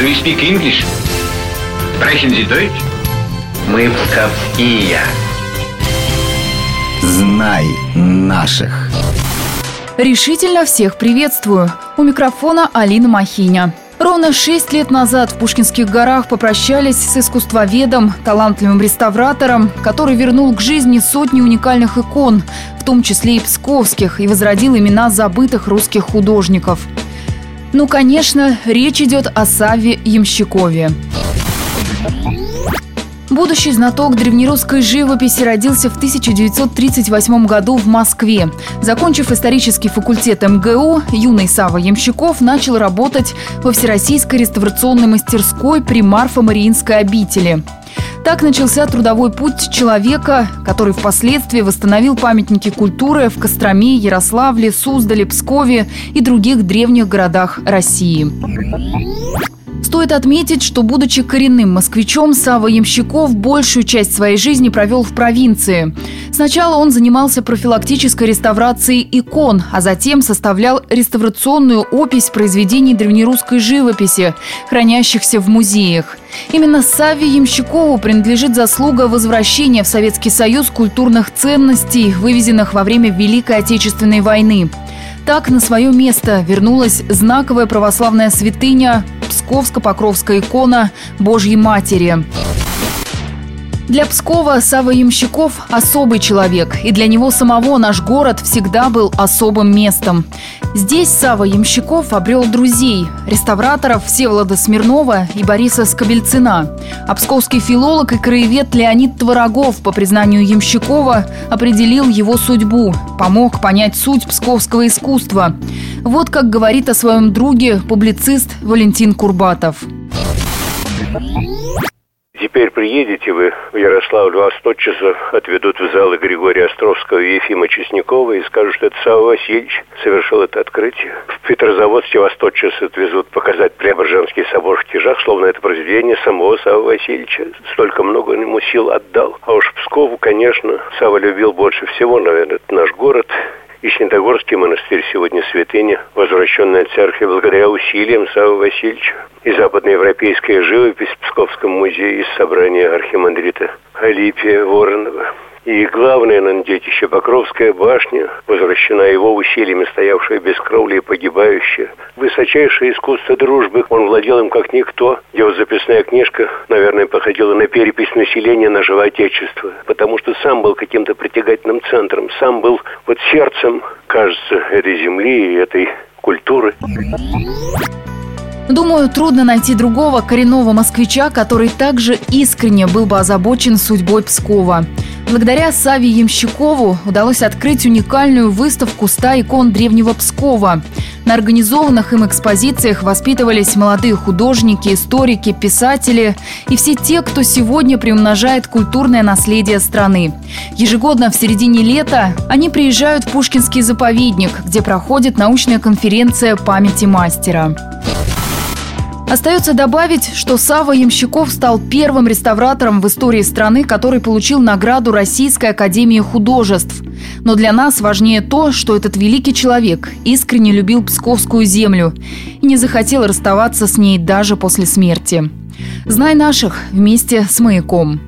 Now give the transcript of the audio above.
Do you speak English? Sprechen Sie Deutsch? Мы псковские. Знай наших. Решительно всех приветствую. У микрофона Алина Махиня. Ровно шесть лет назад в Пушкинских горах попрощались с искусствоведом, талантливым реставратором, который вернул к жизни сотни уникальных икон, в том числе и псковских, и возродил имена забытых русских художников. Ну, конечно, речь идет о Саве Ямщикове. Будущий знаток древнерусской живописи родился в 1938 году в Москве. Закончив исторический факультет МГУ, юный Сава Ямщиков начал работать во Всероссийской реставрационной мастерской при Марфо-Мариинской обители. Так начался трудовой путь человека, который впоследствии восстановил памятники культуры в Костроме, Ярославле, Суздале, Пскове и других древних городах России. Стоит отметить, что, будучи коренным москвичом, Сава Ямщиков большую часть своей жизни провел в провинции. Сначала он занимался профилактической реставрацией икон, а затем составлял реставрационную опись произведений древнерусской живописи, хранящихся в музеях. Именно Саве Ямщикову принадлежит заслуга возвращения в Советский Союз культурных ценностей, вывезенных во время Великой Отечественной войны. Так на свое место вернулась знаковая православная святыня Псковско-Покровская икона Божьей Матери. Для Пскова Сава Ямщиков – особый человек, и для него самого наш город всегда был особым местом. Здесь Сава Ямщиков обрел друзей – реставраторов Всеволода Смирнова и Бориса Скобельцина. А псковский филолог и краевед Леонид Творогов, по признанию Ямщикова, определил его судьбу, помог понять суть псковского искусства. Вот как говорит о своем друге публицист Валентин Курбатов. Теперь приедете вы в Ярославль, вас тотчас отведут в залы Григория Островского и Ефима Чеснякова и скажут, что это Сава Васильевич совершил это открытие. В Петрозаводске вас тотчас отвезут показать Преображенский собор в Тяжах, словно это произведение самого Сава Васильевича. Столько много ему сил отдал. А уж Пскову, конечно, Сава любил больше всего, наверное, это наш город. И Снятогорский монастырь сегодня святыня, возвращенная церкви благодаря усилиям Савы Васильевича. И западноевропейская живопись в Псковском музее из собрания архимандрита Алипия Воронова. И главное на детище Покровская башня, возвращена его усилиями, стоявшая без кровли и погибающая. Высочайшее искусство дружбы, он владел им как никто. Его записная книжка, наверное, походила на перепись населения нашего Отечества, потому что сам был каким-то притягательным центром, сам был вот сердцем, кажется, этой земли и этой культуры. Думаю, трудно найти другого коренного москвича, который также искренне был бы озабочен судьбой Пскова. Благодаря Саве Ямщикову удалось открыть уникальную выставку «100 икон древнего Пскова». На организованных им экспозициях воспитывались молодые художники, историки, писатели и все те, кто сегодня приумножает культурное наследие страны. Ежегодно в середине лета они приезжают в Пушкинский заповедник, где проходит научная конференция памяти мастера. Остается добавить, что Сава Ямщиков стал первым реставратором в истории страны, который получил награду Российской Академии Художеств. Но для нас важнее то, что этот великий человек искренне любил Псковскую землю и не захотел расставаться с ней даже после смерти. Знай наших вместе с «Маяком».